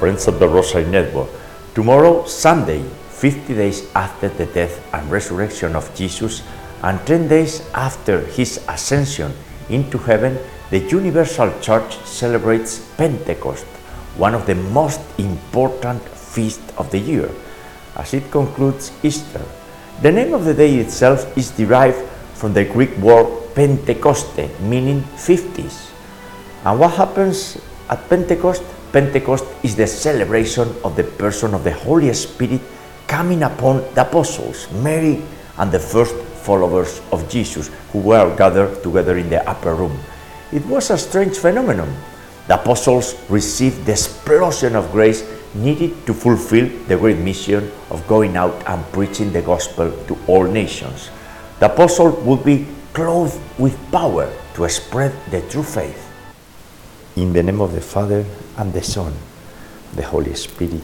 friends of the Rosary Network. Tomorrow, Sunday, 50 days after the death and resurrection of Jesus, and 10 days after his ascension into heaven, the Universal Church celebrates Pentecost, one of the most important feasts of the year, as it concludes Easter. The name of the day itself is derived from the Greek word Pentecoste, meaning 50s. And what happens at Pentecost? Pentecost is the celebration of the person of the Holy Spirit coming upon the apostles, Mary, and the first followers of Jesus who were gathered together in the upper room. It was a strange phenomenon. The apostles received the explosion of grace needed to fulfill the great mission of going out and preaching the gospel to all nations. The apostle would be clothed with power to spread the true faith. In the name of the Father, and the Son, the Holy Spirit.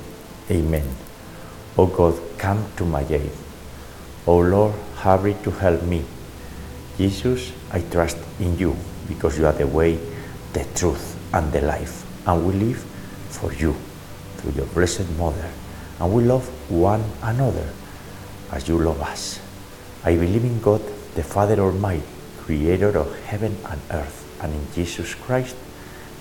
Amen. O God, come to my aid. O Lord, hurry to help me. Jesus, I trust in you because you are the way, the truth, and the life. And we live for you through your Blessed Mother. And we love one another as you love us. I believe in God, the Father Almighty, creator of heaven and earth, and in Jesus Christ,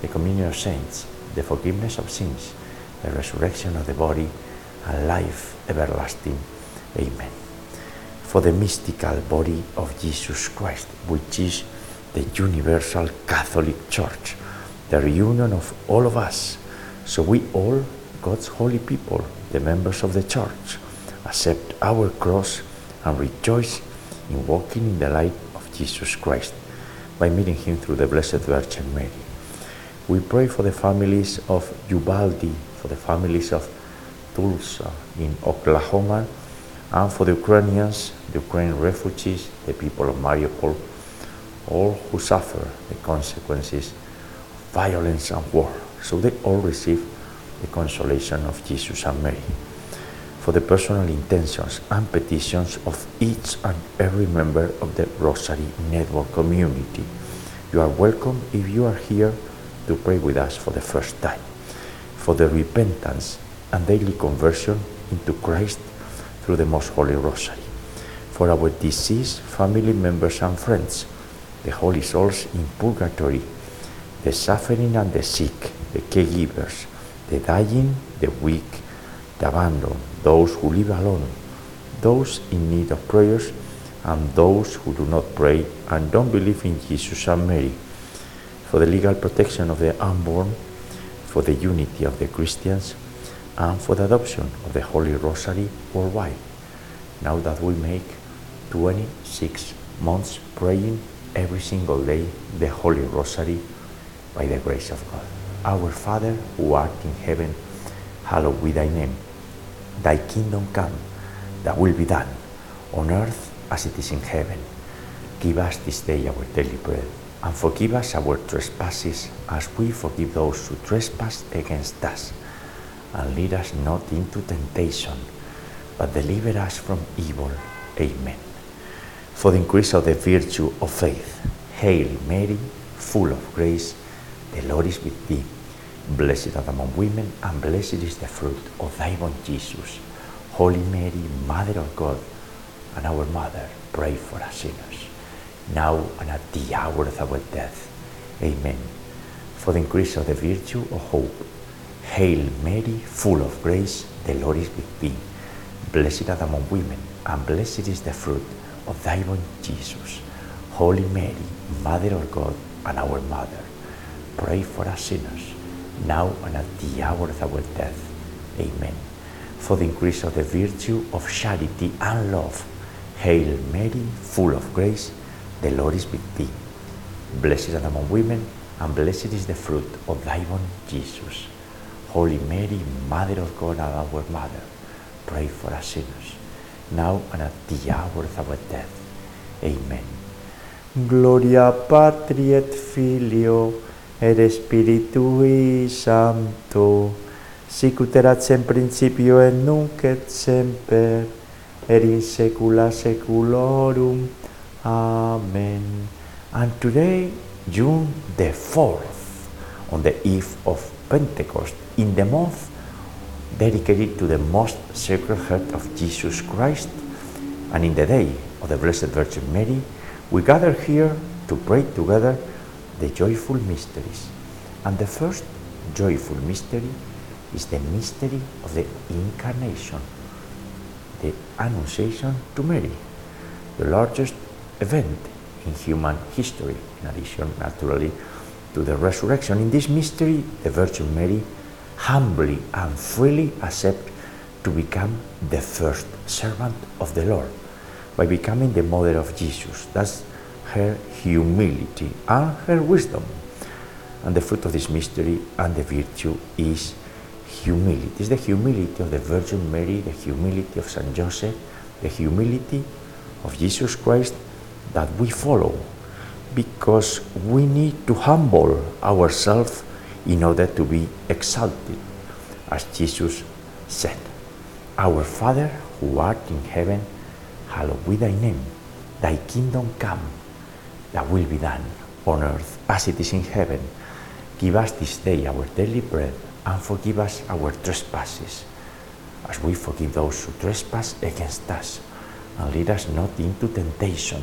the communion of saints, the forgiveness of sins, the resurrection of the body, and life everlasting. Amen. For the mystical body of Jesus Christ, which is the universal Catholic Church, the reunion of all of us, so we all, God's holy people, the members of the Church, accept our cross and rejoice in walking in the light of Jesus Christ by meeting Him through the Blessed Virgin Mary. We pray for the families of Uvalde, for the families of Tulsa in Oklahoma, and for the Ukrainians, the Ukrainian refugees, the people of Mariupol, all who suffer the consequences of violence and war, so they all receive the consolation of Jesus and Mary. For the personal intentions and petitions of each and every member of the Rosary Network community. You are welcome if you are here to pray with us for the first time. For the repentance and daily conversion into Christ through the Most Holy Rosary. For our deceased family members and friends, the holy souls in purgatory, the suffering and the sick, the caregivers, the dying, the weak, the abandoned, those who live alone, those in need of prayers, and those who do not pray and don't believe in Jesus and Mary, for the legal protection of the unborn, for the unity of the Christians, and for the adoption of the Holy Rosary worldwide. Now that we make 26 months praying every single day the Holy Rosary by the grace of God. Our Father who art in heaven, hallowed be thy name. Thy kingdom come, thy will be done, on earth as it is in heaven. Give us this day our daily bread, and forgive us our trespasses as we forgive those who trespass against us. And lead us not into temptation, but deliver us from evil. Amen. For the increase of the virtue of faith, Hail Mary, full of grace, the Lord is with thee. Blessed art among women, and blessed is the fruit of thy womb, Jesus. Holy Mary, Mother of God, and our Mother, pray for us sinners, now and at the hour of our death. Amen. For the increase of the virtue of hope, Hail Mary, full of grace, the Lord is with thee. Blessed art among women, and blessed is the fruit of thy womb, Jesus. Holy Mary, Mother of God, and our Mother, pray for us sinners, now and at the hour of our death. Amen. For the increase of the virtue of charity and love, Hail Mary, full of grace, The Lord is with thee. Blessed art among women, and blessed is the fruit of thy womb, Jesus. Holy Mary, Mother of God and our Mother, pray for us sinners, now and at the hour of our death. Amen. Gloria Patri et Filio et Spiritui Sancto, sicut erat in principio et nunc et semper, et in saecula saeculorum. Amen. And today, June the 4th, on the eve of Pentecost, in the month dedicated to the most sacred heart of Jesus Christ, and in the day of the Blessed Virgin Mary, we gather here to pray together the joyful mysteries. And the first joyful mystery is the mystery of the Incarnation, the Annunciation to Mary, the largest event in human history, in addition, naturally, to the resurrection. In this mystery, the Virgin Mary humbly and freely accept to become the first servant of the Lord by becoming the mother of Jesus. That's her humility and her wisdom. And the fruit of this mystery and the virtue is humility. It's the humility of the Virgin Mary, the humility of Saint Joseph, the humility of Jesus Christ that we follow because we need to humble ourselves in order to be exalted. As Jesus said, Our Father who art in heaven, hallowed be thy name. Thy kingdom come, thy will be done on earth as it is in heaven. Give us this day our daily bread and forgive us our trespasses, as we forgive those who trespass against us. And lead us not into temptation,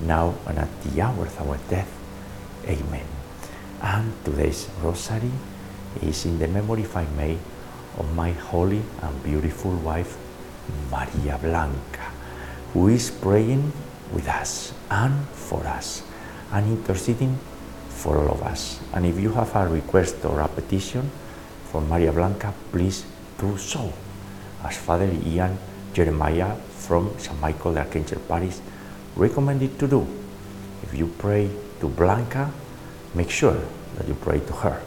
now and at the hour of our death. Amen. And today's rosary is in the memory, if I may, of my holy and beautiful wife, Maria Blanca, who is praying with us and for us and interceding for all of us. And if you have a request or a petition for Maria Blanca, please do so. As Father Ian Jeremiah from St. Michael the Archangel Parish recommended to do. If you pray to Blanca, make sure that you pray to her.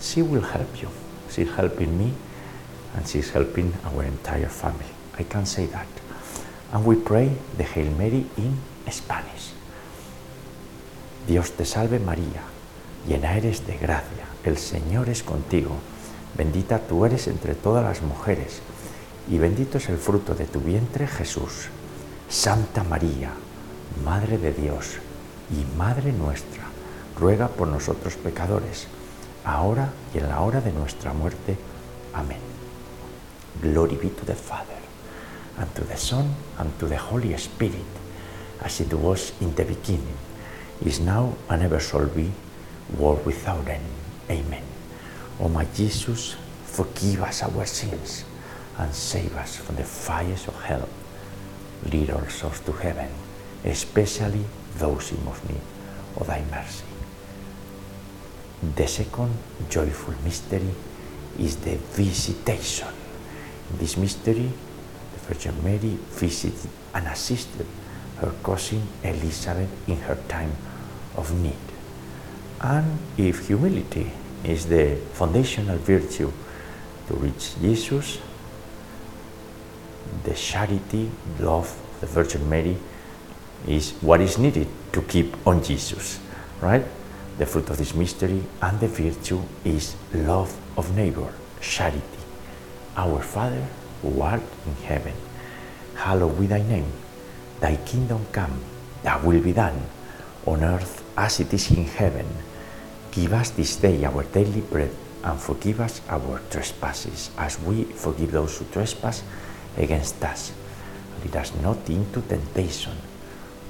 She will help you. She's helping me and she's helping our entire family. I can say that. And we pray the Hail Mary in Spanish. Dios te salve María, llena eres de gracia, el Señor es contigo, bendita tú eres entre todas las mujeres, y bendito es el fruto de tu vientre Jesús. Santa María, Madre de Dios y Madre nuestra, ruega por nosotros pecadores, ahora y en la hora de nuestra muerte. Amén. Glory be to the Father, and to the Son, and to the Holy Spirit, as it was in the beginning, is now, and ever shall be, world without end. Amen. O my Jesus, forgive us our sins, and save us from the fires of hell. Lead all souls to heaven, especially those in most need of thy mercy. The second joyful mystery is the visitation. In this mystery, the Virgin Mary visited and assisted her cousin Elizabeth in her time of need. And if humility is the foundational virtue to reach Jesus, the charity, love of the Virgin Mary is what is needed to keep on Jesus, right? The fruit of this mystery and the virtue is love of neighbor, charity. Our Father who art in heaven, hallowed be thy name. Thy kingdom come, thy will be done, on earth as it is in heaven. Give us this day our daily bread, and forgive us our trespasses, as we forgive those who trespass against us. Lead us not into temptation,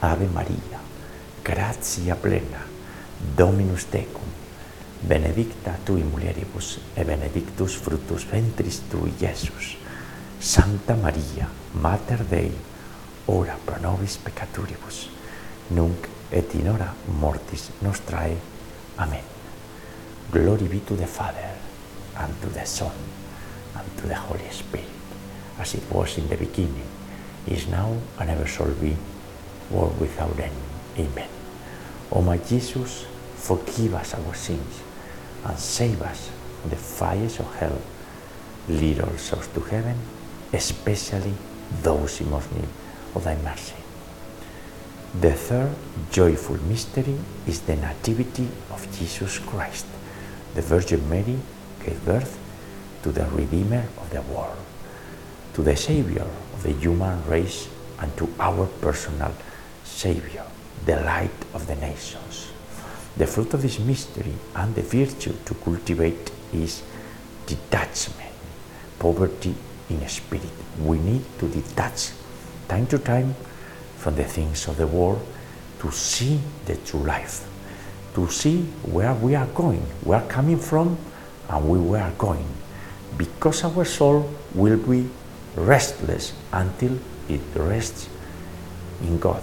Ave Maria, gratia plena, Dominus tecum, benedicta tui mulieribus, et benedictus fructus ventris tui, Iesus. Santa Maria, Mater Dei, ora pro nobis peccaturibus, nunc et in hora mortis nostrae. Amen. Glory be to the Father, and to the Son, and to the Holy Spirit, as it was in the beginning, is now, and ever shall be, world without end. Amen. O my Jesus, forgive us our sins, and save us from the fires of hell. Lead all souls to heaven, especially those in most need of thy mercy. The third joyful mystery is the Nativity of Jesus Christ. The Virgin Mary gave birth to the Redeemer of the world, to the Savior of the human race, and to our personal Savior, the light of the nations. The fruit of this mystery and the virtue to cultivate is detachment, poverty in spirit. We need to detach time to time from the things of the world to see the true life, to see where we are going, where coming from, and where we are going. Because our soul will be restless until it rests in God,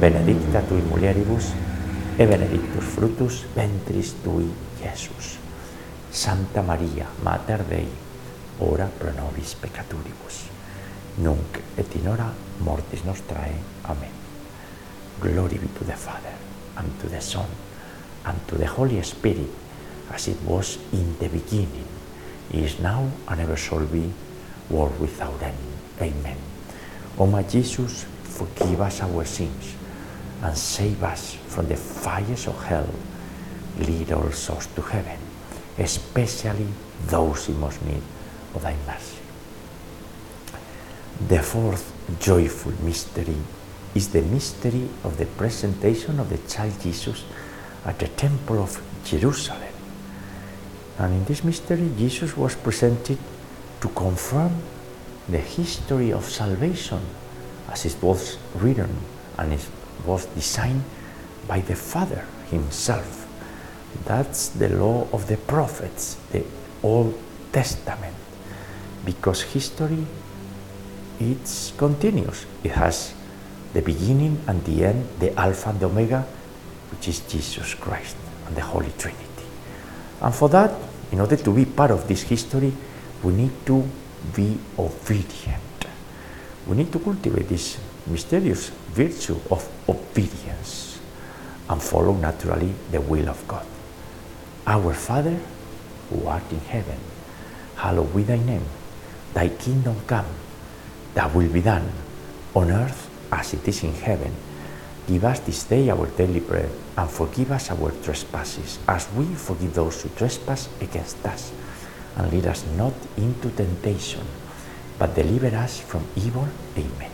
benedicta tui mulieribus, e benedictus fructus ventris tui, Iesus. Santa Maria, Mater Dei, ora pro nobis peccaturibus, nunc et in hora mortis nostrae. Amen. Glory be to the Father, and to the Son, and to the Holy Spirit, as it was in the beginning, is now, and ever shall be, world without end. Amen. O my Jesus, forgive us our sins, and save us from the fires of hell. Lead all souls to heaven, especially those in most need of thy mercy. The fourth joyful mystery is the mystery of the presentation of the child Jesus at the temple of Jerusalem. And in this mystery, Jesus was presented to confirm the history of salvation as it was written and it was designed by the Father Himself. That's the law of the prophets, the Old Testament, because history it's continuous. It has the beginning and the end, the Alpha and the Omega, which is Jesus Christ and the Holy Trinity. And for that, in order to be part of this history, we need to be obedient. We need to cultivate this mysterious virtue of obedience and follow naturally the will of God. Our Father, who art in heaven, hallowed be thy name. Thy kingdom come, thy will be done, on earth as it is in heaven. Give us this day our daily bread, and forgive us our trespasses, as we forgive those who trespass against us. And lead us not into temptation, but deliver us from evil. Amen.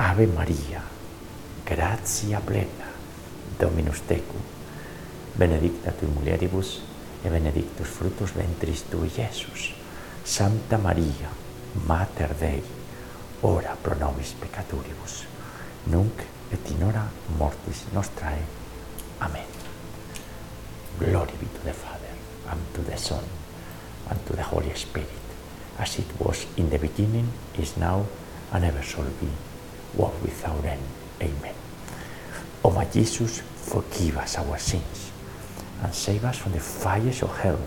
Ave Maria, gratia plena, Dominus tecum, benedicta tu mulieribus, e benedictus fructus ventris tui, Iesus. Santa Maria, Mater Dei, ora pro nobis peccatoribus, nunc et in hora mortis nostrae. Amen. Glory be to the Father, and to the Son, and to the Holy Spirit, as it was in the beginning, is now, and ever shall be, world without end. Amen. Oh, o my Jesus, forgive us our sins, and save us from the fires of hell.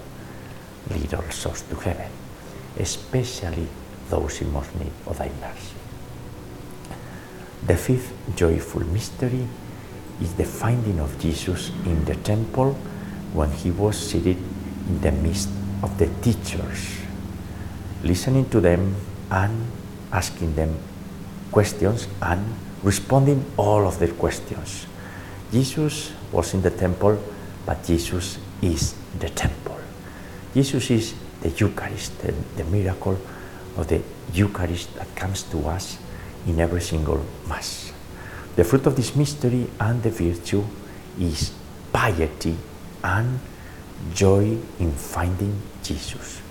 Lead all souls to heaven, especially those in most need of thy mercy. The fifth joyful mystery is the finding of Jesus in the temple when he was seated in the midst of the teachers, listening to them and asking them questions and responding all of their questions. Jesus was in the temple, but Jesus is the temple. Jesus is the Eucharist, the, the miracle of the Eucharist that comes to us in every single Mass. The fruit of this mystery and the virtue is piety and joy in finding Jesus.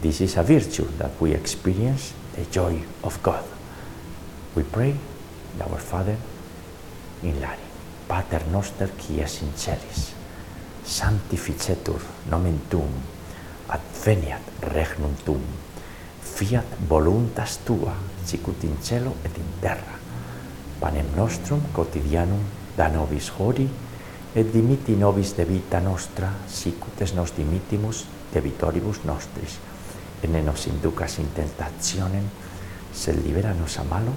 This is a virtue that we experience, the joy of God. We pray, our Father, in Lari, Pater Noster, qui es in celis, sanctificetur nomen Tuum, adveniat regnum Tuum, fiat voluntas Tua, sicut in cielo et in terra, panem nostrum quotidianum da nobis hori, et dimiti nobis de vita nostra, sicut es nos dimitimus debitoribus nostris, et ne nos inducas in tentationem, sed libera nos a malo,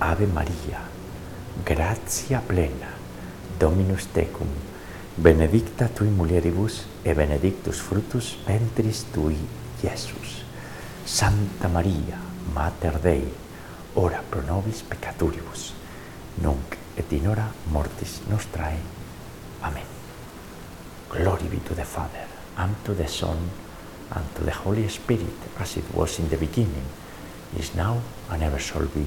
Ave Maria, gratia plena, Dominus tecum, benedicta tui mulieribus, et benedictus fructus ventris tui, Iesus. Santa Maria, Mater Dei, ora pro nobis peccatoribus, nunc et in hora mortis nostrae. Amen. Glory be to the Father, and to the Son, and to the Holy Spirit, as it was in the beginning, is now, and ever shall be,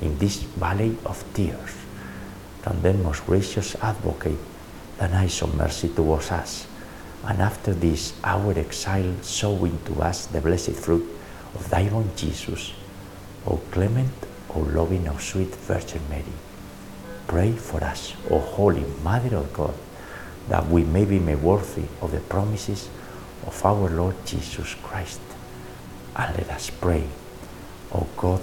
in this valley of tears. From then, most gracious advocate, thine eyes of mercy towards us, and after this our exile, showing to us the blessed fruit of thy own Jesus. O clement, O loving, O sweet Virgin Mary, pray for us, O Holy Mother of God, that we may be made worthy of the promises of our Lord Jesus Christ. And let us pray, O God,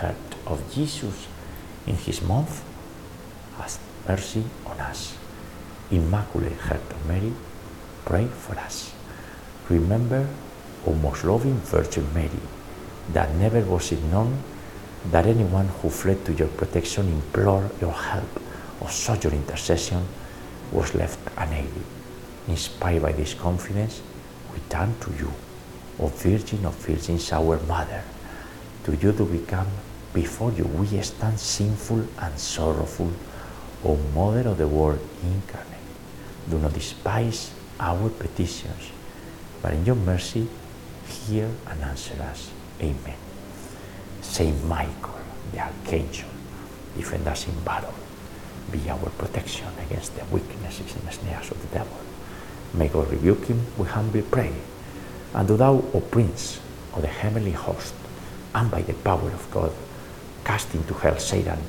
Heart of Jesus, in his mouth, has mercy on us. Immaculate Heart of Mary, pray for us. Remember, O most loving Virgin Mary, that never was it known that anyone who fled to your protection, implored your help, or sought your intercession, was left unaided. Inspired by this confidence, we turn to you, O Virgin of Virgins, our Mother, to you do we come, before you we stand sinful and sorrowful, O Mother of the Word incarnate. Do not despise our petitions, but in your mercy hear and answer us. Amen. Saint Michael, the Archangel, defend us in battle. Be our protection against the weaknesses and snares of the devil. May God rebuke him, we humbly pray. And do thou, O Prince of the heavenly host, and by the power of God, cast into hell Satan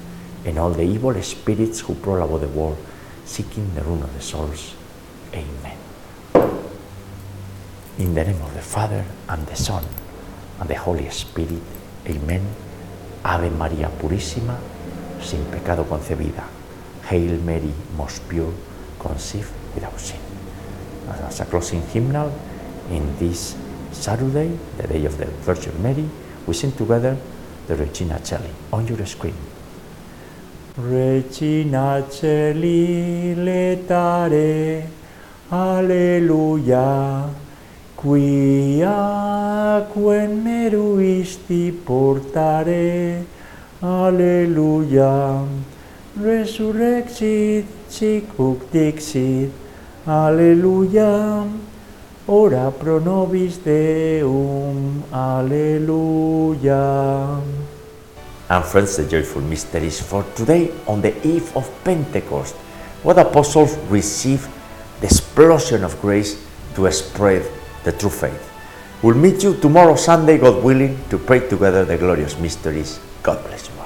and all the evil spirits who prowl about the world, seeking the ruin of the souls. Amen. In the name of the Father, and the Son, and the Holy Spirit. Amen. Ave María Purísima, sin pecado concebida. Hail Mary, most pure, conceived without sin. As a closing hymnal, in this Saturday, the day of the Virgin Mary, we sing together the Regina Celli on your screen. Regina Celli letare, Alleluia, quia quem meruisti portare, Alleluia, resurrexit, sic ut dixit, Alleluia, ora pro nobis Deum, Alleluia. And friends, the joyful mysteries for today on the eve of Pentecost, what apostles received the explosion of grace to spread the true faith. We'll meet you tomorrow, Sunday, God willing, to pray together the glorious mysteries. God bless you.